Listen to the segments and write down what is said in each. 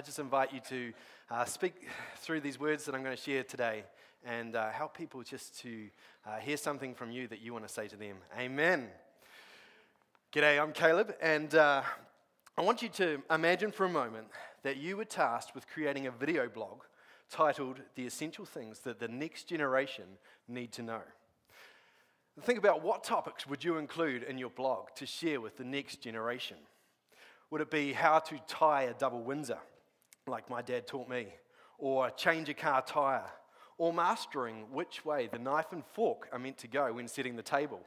I just invite you to uh, speak through these words that I'm going to share today and uh, help people just to uh, hear something from you that you want to say to them. Amen. G'day, I'm Caleb, and uh, I want you to imagine for a moment that you were tasked with creating a video blog titled The Essential Things That the Next Generation Need to Know. Think about what topics would you include in your blog to share with the next generation? Would it be how to tie a double Windsor? Like my dad taught me, or change a car tyre, or mastering which way the knife and fork are meant to go when setting the table.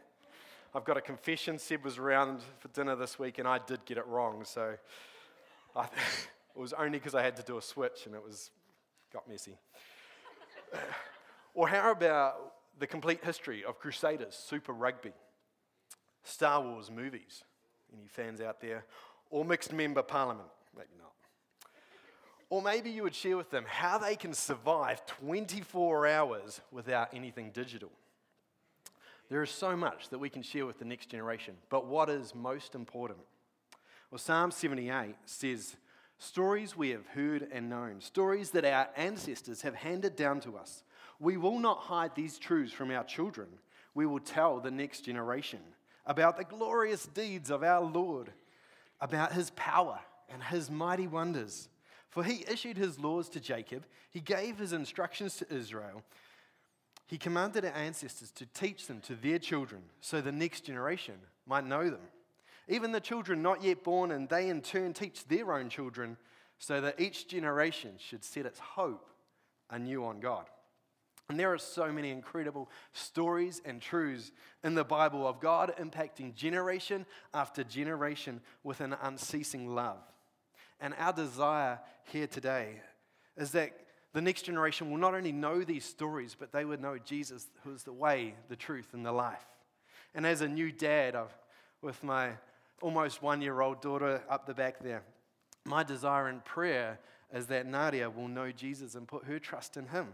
I've got a confession. Seb was around for dinner this week and I did get it wrong. So I, it was only because I had to do a switch and it was got messy. or how about the complete history of Crusaders, Super Rugby, Star Wars movies? Any fans out there? Or mixed member parliament? Maybe not. Or maybe you would share with them how they can survive 24 hours without anything digital. There is so much that we can share with the next generation, but what is most important? Well, Psalm 78 says, Stories we have heard and known, stories that our ancestors have handed down to us. We will not hide these truths from our children. We will tell the next generation about the glorious deeds of our Lord, about his power and his mighty wonders. For he issued his laws to Jacob, he gave his instructions to Israel. He commanded our ancestors to teach them to their children, so the next generation might know them. Even the children not yet born, and they in turn teach their own children, so that each generation should set its hope anew on God. And there are so many incredible stories and truths in the Bible of God impacting generation after generation with an unceasing love. And our desire here today is that the next generation will not only know these stories, but they would know Jesus, who is the way, the truth, and the life. And as a new dad of, with my almost one year old daughter up the back there, my desire and prayer is that Nadia will know Jesus and put her trust in him.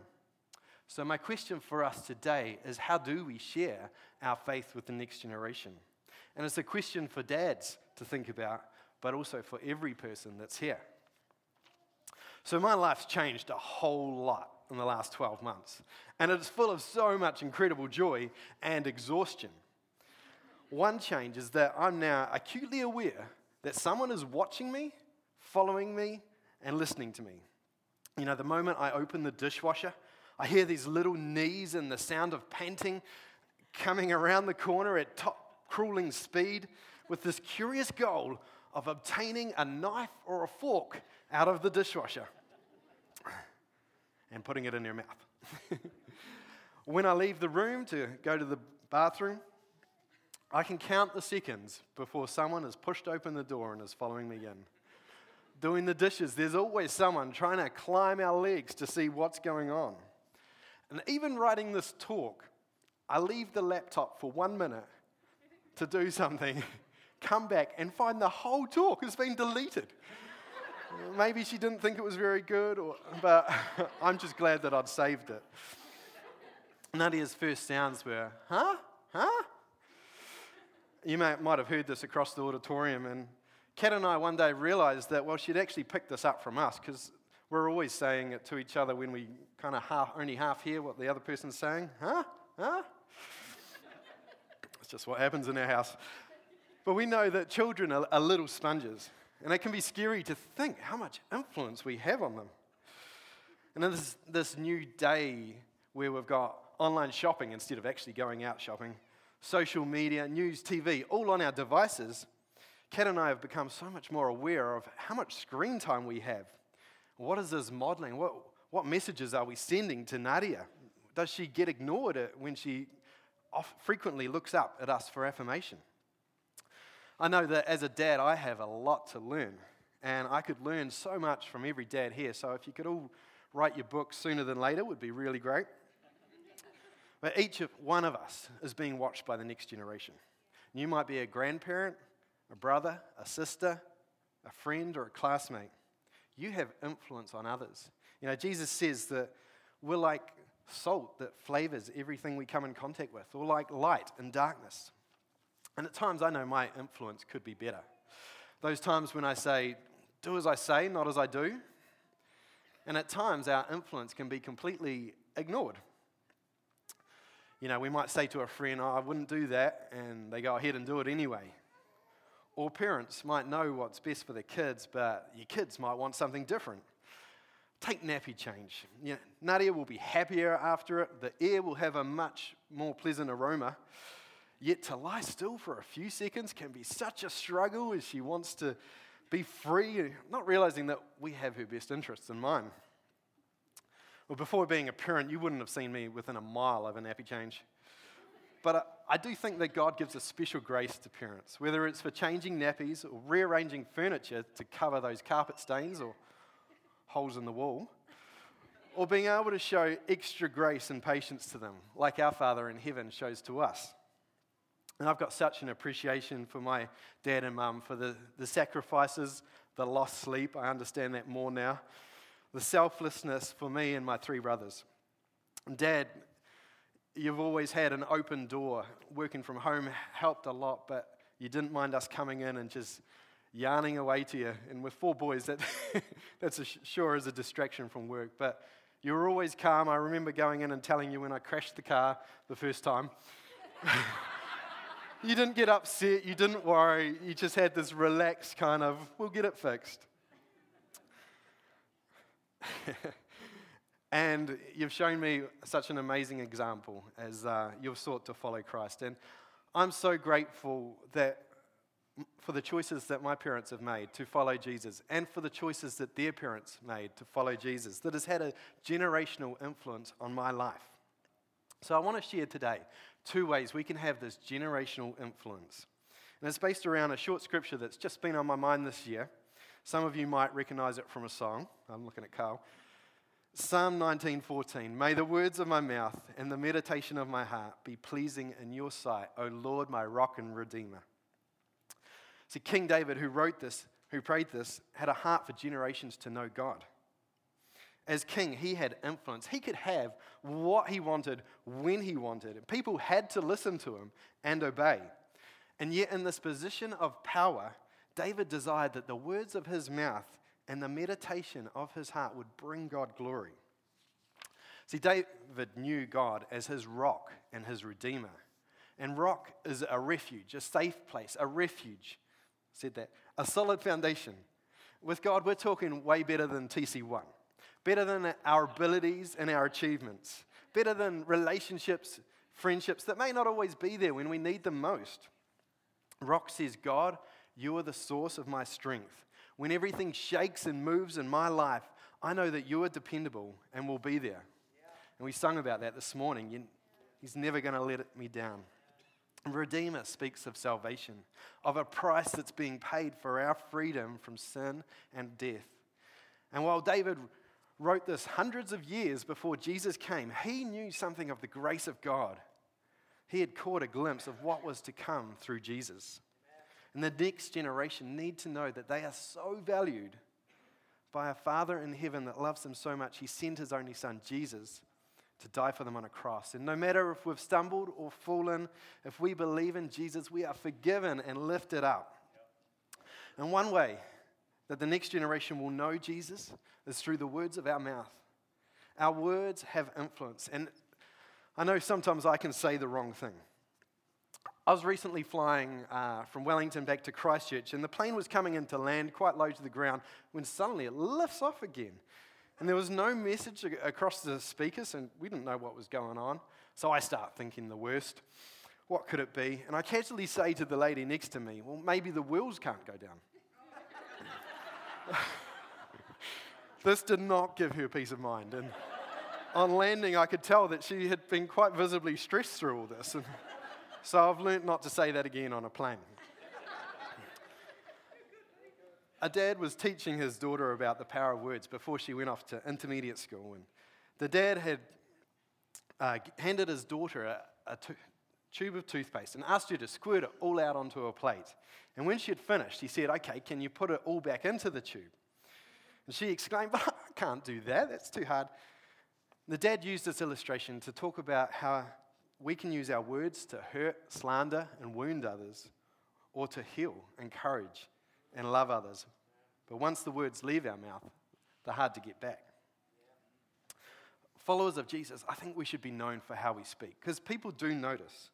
So, my question for us today is how do we share our faith with the next generation? And it's a question for dads to think about but also for every person that's here. So, my life's changed a whole lot in the last 12 months, and it's full of so much incredible joy and exhaustion. One change is that I'm now acutely aware that someone is watching me, following me, and listening to me. You know, the moment I open the dishwasher, I hear these little knees and the sound of panting coming around the corner at top crawling speed with this curious goal of obtaining a knife or a fork out of the dishwasher and putting it in your mouth. when I leave the room to go to the bathroom, I can count the seconds before someone has pushed open the door and is following me in. Doing the dishes, there's always someone trying to climb our legs to see what's going on. And even writing this talk, I leave the laptop for one minute to do something come back and find the whole talk has been deleted. Maybe she didn't think it was very good, or, but I'm just glad that I'd saved it. Nadia's first sounds were, huh? Huh? You may, might have heard this across the auditorium, and Kat and I one day realized that, well, she'd actually picked this up from us because we're always saying it to each other when we kind of half, only half hear what the other person's saying. Huh? Huh? It's just what happens in our house. But we know that children are, are little sponges, and it can be scary to think how much influence we have on them. And in this, this new day where we've got online shopping instead of actually going out shopping, social media, news, TV, all on our devices, Kat and I have become so much more aware of how much screen time we have. What is this modeling? What, what messages are we sending to Nadia? Does she get ignored uh, when she frequently looks up at us for affirmation? I know that as a dad, I have a lot to learn, and I could learn so much from every dad here. So if you could all write your book sooner than later, would be really great. But each one of us is being watched by the next generation. You might be a grandparent, a brother, a sister, a friend, or a classmate. You have influence on others. You know, Jesus says that we're like salt that flavors everything we come in contact with, or like light in darkness. And at times I know my influence could be better. Those times when I say, do as I say, not as I do, And at times, our influence can be completely ignored. You know, we might say to a friend, oh, I wouldn't do that, and they go ahead and do it anyway. Or parents might know what's best for their kids, but your kids might want something different. Take nappy change. You know, Nadia will be happier after it. The air will have a much more pleasant aroma. Yet to lie still for a few seconds can be such a struggle as she wants to be free, not realizing that we have her best interests in mind. Well, before being a parent, you wouldn't have seen me within a mile of a nappy change. But I do think that God gives a special grace to parents, whether it's for changing nappies or rearranging furniture to cover those carpet stains or holes in the wall, or being able to show extra grace and patience to them, like our Father in heaven shows to us. And I've got such an appreciation for my dad and mum for the, the sacrifices, the lost sleep. I understand that more now. The selflessness for me and my three brothers. Dad, you've always had an open door. Working from home helped a lot, but you didn't mind us coming in and just yarning away to you. And with four boys, that, that's a, sure is a distraction from work. But you were always calm. I remember going in and telling you when I crashed the car the first time. you didn't get upset, you didn't worry, you just had this relaxed kind of, we'll get it fixed. and you've shown me such an amazing example as uh, you've sought to follow Christ. And I'm so grateful that for the choices that my parents have made to follow Jesus and for the choices that their parents made to follow Jesus that has had a generational influence on my life. So I want to share today two ways we can have this generational influence. And it's based around a short scripture that's just been on my mind this year. Some of you might recognize it from a song. I'm looking at Carl. Psalm 19:14 May the words of my mouth and the meditation of my heart be pleasing in your sight, O Lord, my rock and redeemer. See, King David, who wrote this, who prayed this, had a heart for generations to know God as king, he had influence. He could have what he wanted when he wanted. People had to listen to him and obey. And yet, in this position of power, David desired that the words of his mouth and the meditation of his heart would bring God glory. See, David knew God as his rock and his redeemer. And rock is a refuge, a safe place, a refuge. said that. A solid foundation. With God, we're talking way better than TC1 better than our abilities and our achievements, better than relationships, friendships that may not always be there when we need them most. Rock says, God, you are the source of my strength. When everything shakes and moves in my life, I know that you are dependable and will be there. And we sung about that this morning. You, he's never going to let me down. Redeemer speaks of salvation, of a price that's being paid for our freedom from sin and death. And while David wrote this hundreds of years before Jesus came, he knew something of the grace of God. He had caught a glimpse of what was to come through Jesus. And the next generation need to know that they are so valued by a Father in heaven that loves them so much, he sent his only Son, Jesus, to die for them on a cross. And no matter if we've stumbled or fallen, if we believe in Jesus, we are forgiven and lifted up. And one way that the next generation will know Jesus is through the words of our mouth. Our words have influence. And I know sometimes I can say the wrong thing. I was recently flying uh, from Wellington back to Christchurch, and the plane was coming in to land quite low to the ground when suddenly it lifts off again. And there was no message across the speakers, and we didn't know what was going on. So I start thinking the worst. What could it be? And I casually say to the lady next to me, Well, maybe the wheels can't go down. this did not give her peace of mind. And on landing, I could tell that she had been quite visibly stressed through all this. And so I've learnt not to say that again on a plane. A dad was teaching his daughter about the power of words before she went off to intermediate school. And the dad had uh, handed his daughter a, tube of toothpaste and asked her to squirt it all out onto a plate. And when she had finished, he said, Okay, can you put it all back into the tube? And she exclaimed, But I can't do that. That's too hard. The dad used this illustration to talk about how we can use our words to hurt, slander, and wound others, or to heal, encourage, and love others. But once the words leave our mouth, they're hard to get back. followers of Jesus, I think we should be known for how we speak because people do notice.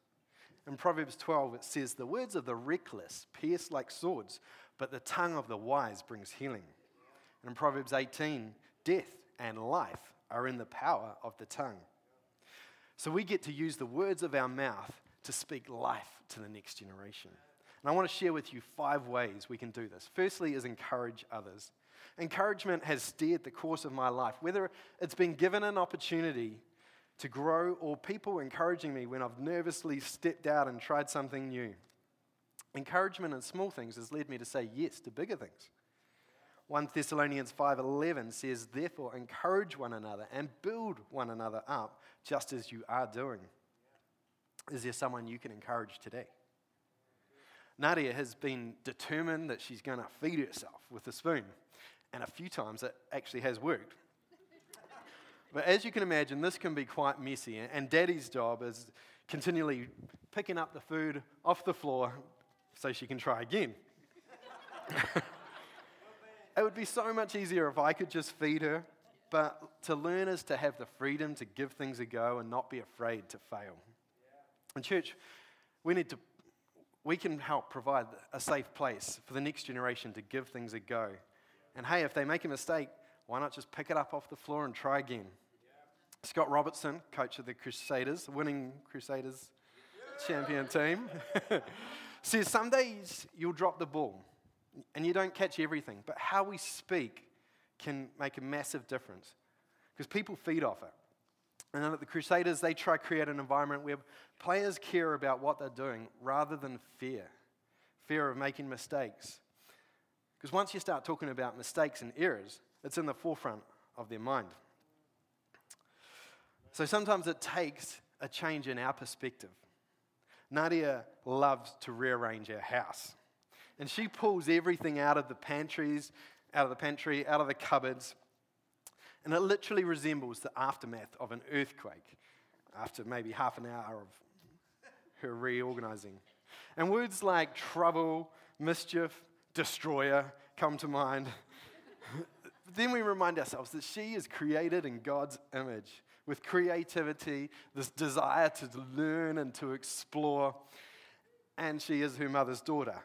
In Proverbs 12, it says, The words of the reckless pierce like swords, but the tongue of the wise brings healing. And in Proverbs 18, death and life are in the power of the tongue. So we get to use the words of our mouth to speak life to the next generation. And I want to share with you five ways we can do this. Firstly, is encourage others. Encouragement has steered the course of my life, whether it's been given an opportunity to grow or people encouraging me when I've nervously stepped out and tried something new. Encouragement in small things has led me to say yes to bigger things. 1 Thessalonians 5:11 says, "Therefore encourage one another and build one another up, just as you are doing." Is there someone you can encourage today? Nadia has been determined that she's going to feed herself with a spoon, and a few times it actually has worked. But as you can imagine, this can be quite messy, and Daddy's job is continually picking up the food off the floor so she can try again. it would be so much easier if I could just feed her, but to learn is to have the freedom to give things a go and not be afraid to fail. In church, we need to we can help provide a safe place for the next generation to give things a go. And hey, if they make a mistake, why not just pick it up off the floor and try again? Scott Robertson, coach of the Crusaders, winning Crusaders yeah. champion team, says some days you'll drop the ball and you don't catch everything, but how we speak can make a massive difference because people feed off it. And then at the Crusaders, they try to create an environment where players care about what they're doing rather than fear fear of making mistakes. Because once you start talking about mistakes and errors, it's in the forefront of their mind. So sometimes it takes a change in our perspective. Nadia loves to rearrange our house. And she pulls everything out of the pantries, out of the pantry, out of the cupboards, and it literally resembles the aftermath of an earthquake after maybe half an hour of her reorganizing. And words like trouble, mischief, destroyer come to mind. then we remind ourselves that she is created in God's image with creativity, this desire to learn and to explore, and she is her mother's daughter.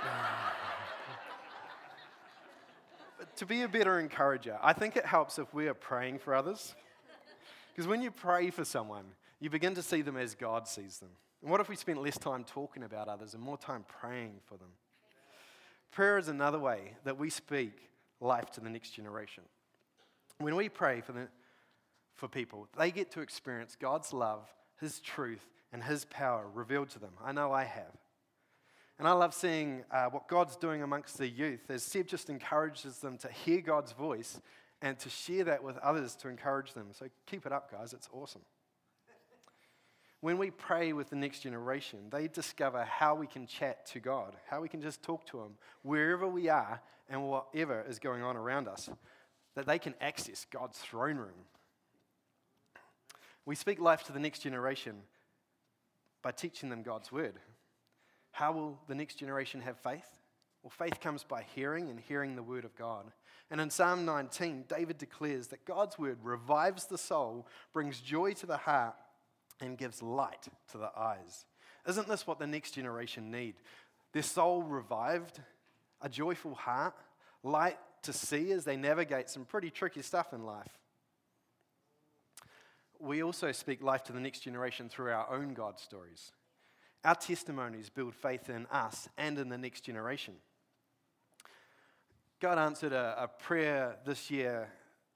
to be a better encourager, I think it helps if we are praying for others. Because when you pray for someone, you begin to see them as God sees them. And what if we spent less time talking about others and more time praying for them? Prayer is another way that we speak life to the next generation. When we pray for, the, for people, they get to experience God's love, His truth, and His power revealed to them. I know I have. And I love seeing uh, what God's doing amongst the youth as Seb just encourages them to hear God's voice and to share that with others to encourage them. So keep it up, guys. It's awesome. When we pray with the next generation, they discover how we can chat to God, how we can just talk to Him wherever we are and whatever is going on around us, that they can access God's throne room. We speak life to the next generation by teaching them God's word. How will the next generation have faith? Well, faith comes by hearing and hearing the word of God. And in Psalm 19, David declares that God's word revives the soul, brings joy to the heart, and gives light to the eyes. Isn't this what the next generation need? Their soul revived, a joyful heart, light to see as they navigate some pretty tricky stuff in life. We also speak life to the next generation through our own God stories. Our testimonies build faith in us and in the next generation. God answered a, a prayer this year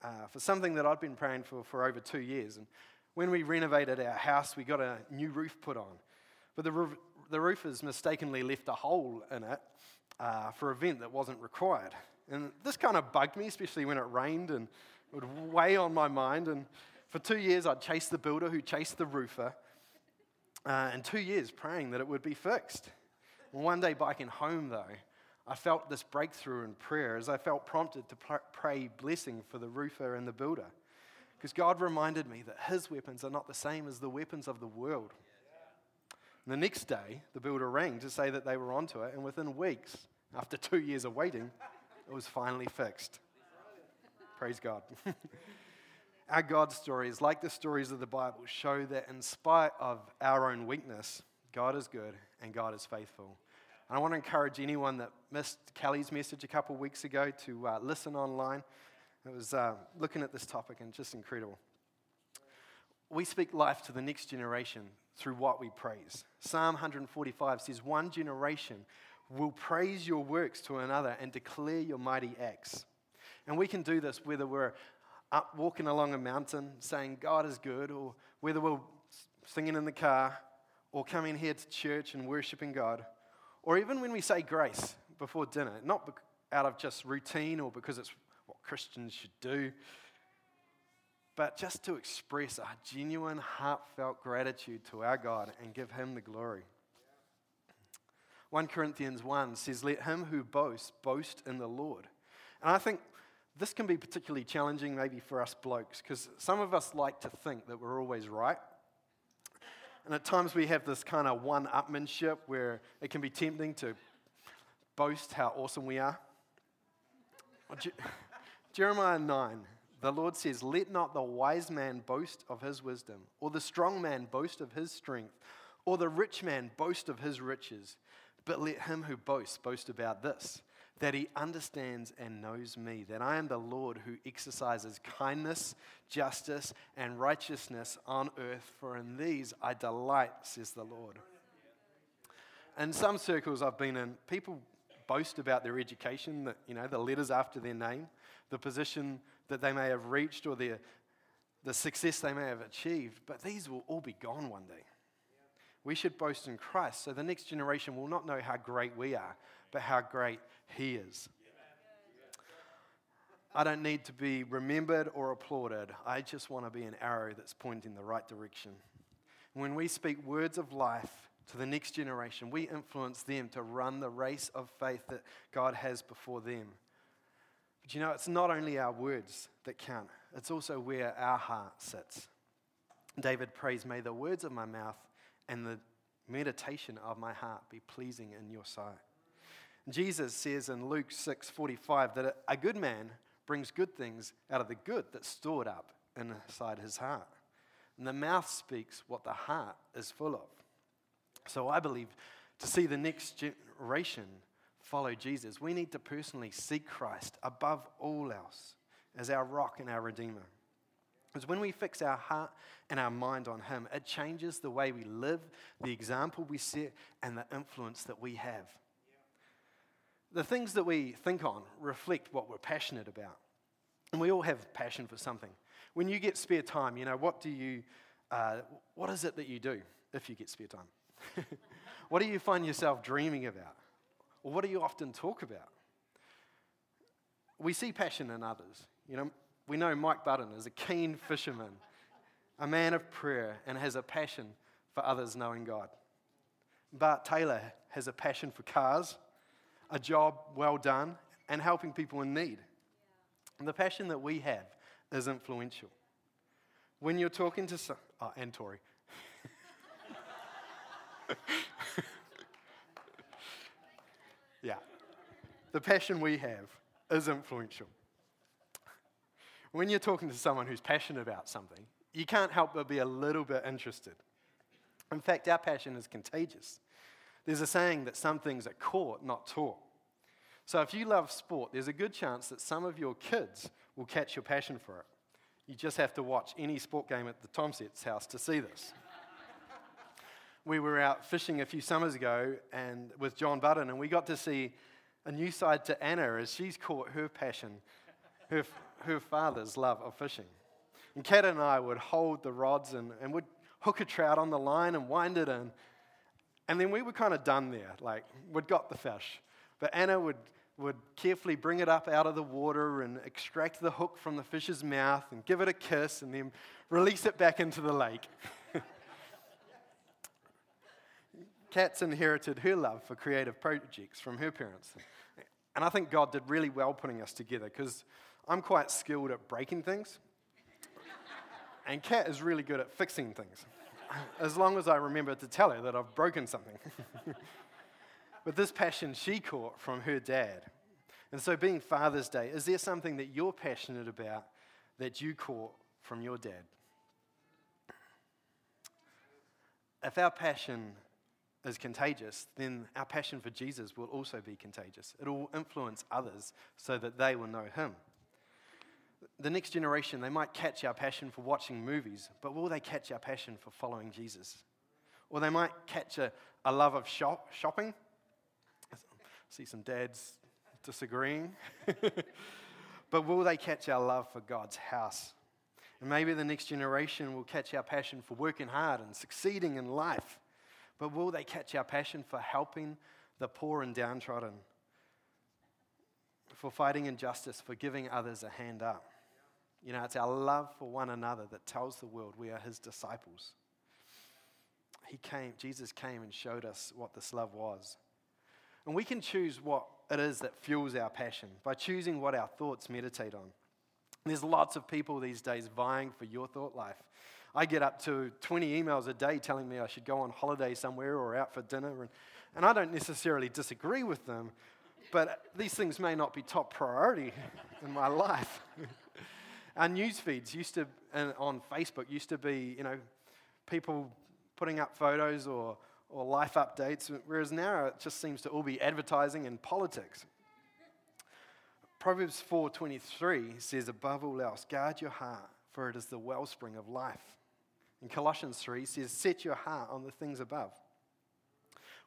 uh, for something that I'd been praying for for over two years. And when we renovated our house, we got a new roof put on. But the, the roofers mistakenly left a hole in it uh, for a vent that wasn't required. And this kind of bugged me, especially when it rained and it would weigh on my mind. And for two years, I'd chased the builder who chased the roofer uh, and two years praying that it would be fixed. One day biking home, though, I felt this breakthrough in prayer as I felt prompted to pray blessing for the roofer and the builder. Because God reminded me that his weapons are not the same as the weapons of the world. And the next day, the builder rang to say that they were onto it, and within weeks, after two years of waiting, it was finally fixed. Praise God. Our God stories, like the stories of the Bible, show that in spite of our own weakness, God is good and God is faithful. And I want to encourage anyone that missed Kelly's message a couple weeks ago to uh, listen online. It was uh, looking at this topic and just incredible. We speak life to the next generation through what we praise. Psalm 145 says, One generation will praise your works to another and declare your mighty acts. And we can do this whether we're up walking along a mountain saying God is good, or whether we're singing in the car, or coming here to church and worshiping God, or even when we say grace before dinner, not out of just routine or because it's what Christians should do, but just to express our genuine, heartfelt gratitude to our God and give Him the glory. 1 Corinthians 1 says, Let him who boasts boast in the Lord. And I think this can be particularly challenging, maybe for us blokes, because some of us like to think that we're always right. And at times we have this kind of one upmanship where it can be tempting to boast how awesome we are. Jeremiah 9, the Lord says, Let not the wise man boast of his wisdom, or the strong man boast of his strength, or the rich man boast of his riches. But let him who boasts boast about this that he understands and knows me, that I am the Lord who exercises kindness, justice, and righteousness on earth, for in these I delight, says the Lord. In some circles I've been in, people boast about their education, that, you know, the letters after their name, the position that they may have reached, or their, the success they may have achieved, but these will all be gone one day. We should boast in Christ so the next generation will not know how great we are, but how great He is. I don't need to be remembered or applauded. I just want to be an arrow that's pointing the right direction. When we speak words of life to the next generation, we influence them to run the race of faith that God has before them. But you know, it's not only our words that count, it's also where our heart sits. David prays, May the words of my mouth and the meditation of my heart be pleasing in your sight. Jesus says in Luke 6:45 that a good man brings good things out of the good that's stored up inside his heart. And the mouth speaks what the heart is full of. So I believe to see the next generation follow Jesus, we need to personally seek Christ above all else as our rock and our redeemer. Because when we fix our heart and our mind on Him, it changes the way we live, the example we set, and the influence that we have. The things that we think on reflect what we're passionate about. And we all have passion for something. When you get spare time, you know, what do you, uh, what is it that you do if you get spare time? what do you find yourself dreaming about? Or what do you often talk about? We see passion in others. You know, we know Mike Button is a keen fisherman, a man of prayer, and has a passion for others knowing God. Bart Taylor has a passion for cars, a job well done, and helping people in need. And the passion that we have is influential. When you're talking to some, oh, and Tori. yeah. The passion we have is influential. When you're talking to someone who's passionate about something, you can't help but be a little bit interested. In fact, our passion is contagious. There's a saying that some things are caught, not taught. So if you love sport, there's a good chance that some of your kids will catch your passion for it. You just have to watch any sport game at the Tomset's house to see this. we were out fishing a few summers ago and with John Button, and we got to see a new side to Anna as she's caught her passion, her, her father's love of fishing. And Kat and I would hold the rods and, and would hook a trout on the line and wind it in. And then we were kind of done there, like we'd got the fish. But Anna would, would carefully bring it up out of the water and extract the hook from the fish's mouth and give it a kiss and then release it back into the lake. Kat's inherited her love for creative projects from her parents. And I think God did really well putting us together because I'm quite skilled at breaking things. and Kat is really good at fixing things, as long as I remember to tell her that I've broken something. but this passion she caught from her dad. And so, being Father's Day, is there something that you're passionate about that you caught from your dad. If our passion is contagious, then our passion for Jesus will also be contagious. It will influence others so that they will know him. The next generation, they might catch our passion for watching movies, but will they catch our passion for following Jesus? Or they might catch a, a love of shop, shopping. See some dads disagreeing. but will they catch our love for God's house? And maybe the next generation will catch our passion for working hard and succeeding in life. But will they catch our passion for helping the poor and downtrodden? For fighting injustice, for giving others a hand up? You know, it's our love for one another that tells the world we are his disciples. He came, Jesus came and showed us what this love was. And we can choose what it is that fuels our passion by choosing what our thoughts meditate on. There's lots of people these days vying for your thought life. I get up to 20 emails a day telling me I should go on holiday somewhere or out for dinner, and, and I don't necessarily disagree with them, but these things may not be top priority in my life. Our news feeds used to, uh, on Facebook, used to be, you know, people putting up photos or, or life updates, whereas now it just seems to all be advertising and politics. Proverbs 4:23 says, "Above all else, guard your heart, for it is the wellspring of life." And Colossians 3 says, "Set your heart on the things above."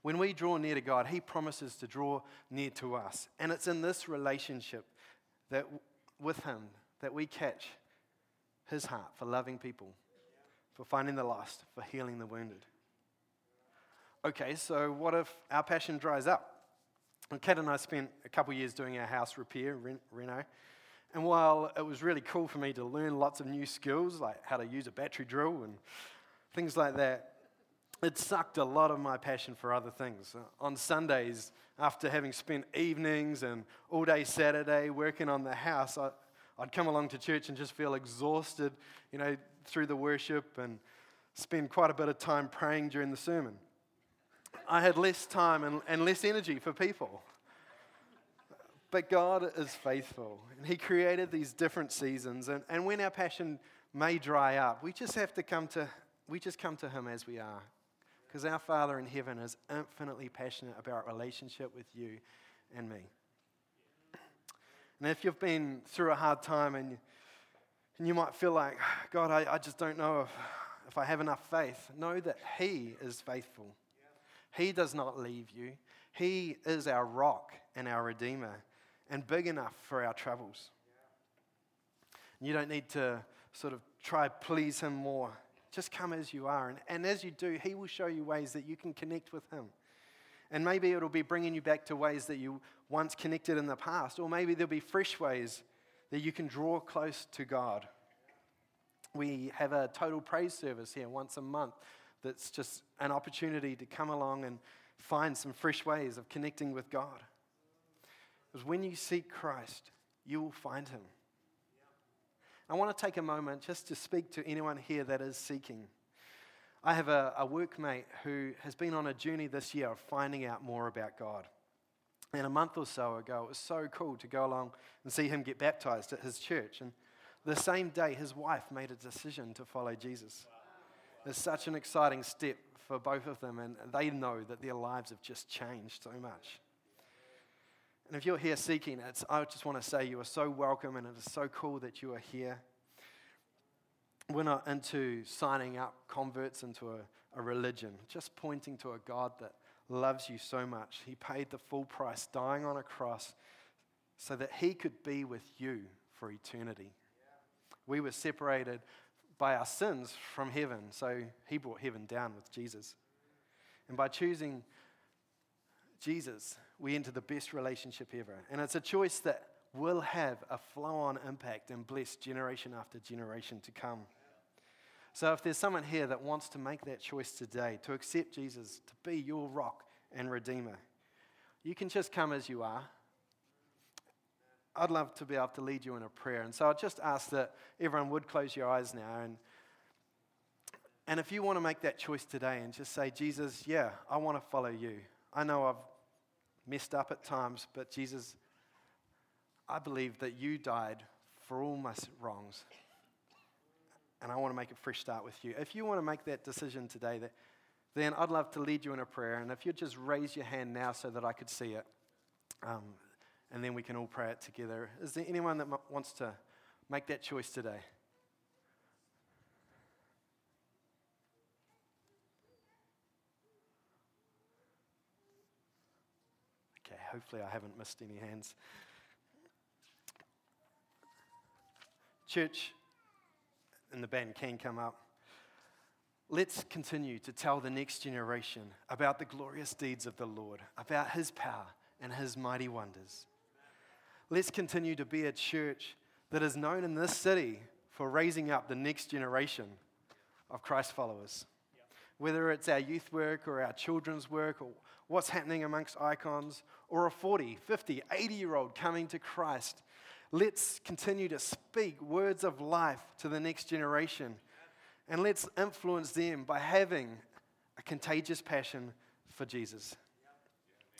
When we draw near to God, He promises to draw near to us, and it's in this relationship that with Him that we catch His heart for loving people, for finding the lost, for healing the wounded. Okay, so what if our passion dries up? And Kat and I spent a couple years doing our house repair, Reno. And while it was really cool for me to learn lots of new skills, like how to use a battery drill and things like that, it sucked a lot of my passion for other things. On Sundays, after having spent evenings and all day Saturday working on the house, I, would come along to church and just feel exhausted, you know, through the worship and spend quite a bit of time praying during the sermon. I had less time and, and less energy for people. But God is faithful, and He created these different seasons. And, and when our passion may dry up, we just have to come to, we just come to Him as we are. Because our Father in heaven is infinitely passionate about relationship with you and me. And if you've been through a hard time and, and you might feel like, God, I, I just don't know if, if I have enough faith, know that He is faithful. He does not leave you. He is our rock and our redeemer and big enough for our troubles. You don't need to sort of try please him more. Just come as you are. And, and as you do, he will show you ways that you can connect with him. And maybe it'll be bringing you back to ways that you once connected in the past. Or maybe there'll be fresh ways that you can draw close to God. We have a total praise service here once a month that's just an opportunity to come along and find some fresh ways of connecting with God. Because when you seek Christ, you will find him. I want to take a moment just to speak to anyone here that is seeking. I have a, a workmate who has been on a journey this year of finding out more about God. And a month or so ago, it was so cool to go along and see him get baptized at his church. And the same day, his wife made a decision to follow Jesus. It's such an exciting step for both of them, and they know that their lives have just changed so much. And if you're here seeking it, I just want to say you are so welcome, and it is so cool that you are here. We're not into signing up converts into a, a religion, just pointing to a God that loves you so much. He paid the full price, dying on a cross, so that He could be with you for eternity. We were separated by our sins from heaven. So he brought heaven down with Jesus. And by choosing Jesus, we enter the best relationship ever. And it's a choice that will have a flow on impact and bless generation after generation to come. So if there's someone here that wants to make that choice today, to accept Jesus, to be your rock and redeemer, you can just come as you are. I'd love to be able to lead you in a prayer. And so I'd just ask that everyone would close your eyes now. And, and if you want to make that choice today and just say, Jesus, yeah, I want to follow you. I know I've messed up at times, but Jesus, I believe that you died for all my wrongs. And I want to make a fresh start with you. If you want to make that decision today, that, then I'd love to lead you in a prayer. And if you'd just raise your hand now so that I could see it, um, and then we can all pray it together. Is there anyone that m- wants to make that choice today? Okay, hopefully I haven't missed any hands. Church, and the band can come up. Let's continue to tell the next generation about the glorious deeds of the Lord, about his power and his mighty wonders. Let's continue to be a church that is known in this city for raising up the next generation of Christ followers. Whether it's our youth work or our children's work or what's happening amongst icons or a 40, 50, 80 year old coming to Christ, Let's continue to speak words of life to the next generation. And let's influence them by having a contagious passion for Jesus.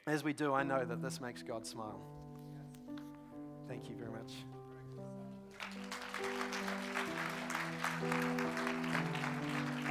As we do, I know that this makes God smile. Thank you very much.